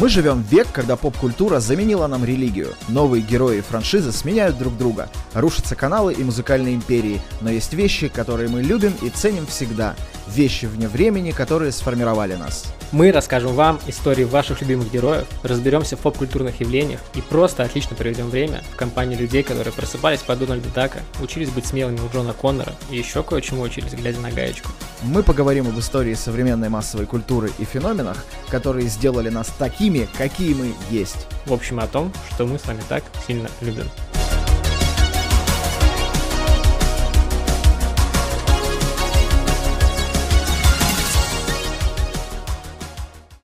Мы живем в век, когда поп-культура заменила нам религию. Новые герои и франшизы сменяют друг друга. Рушатся каналы и музыкальные империи, но есть вещи, которые мы любим и ценим всегда. Вещи вне времени, которые сформировали нас. Мы расскажем вам истории ваших любимых героев, разберемся в поп-культурных явлениях и просто отлично проведем время в компании людей, которые просыпались под Дональда Дака, учились быть смелыми у Джона Коннора и еще кое-чему учились, глядя на гаечку. Мы поговорим об истории современной массовой культуры и феноменах, которые сделали нас такими, какие мы есть. В общем, о том, что мы с вами так сильно любим.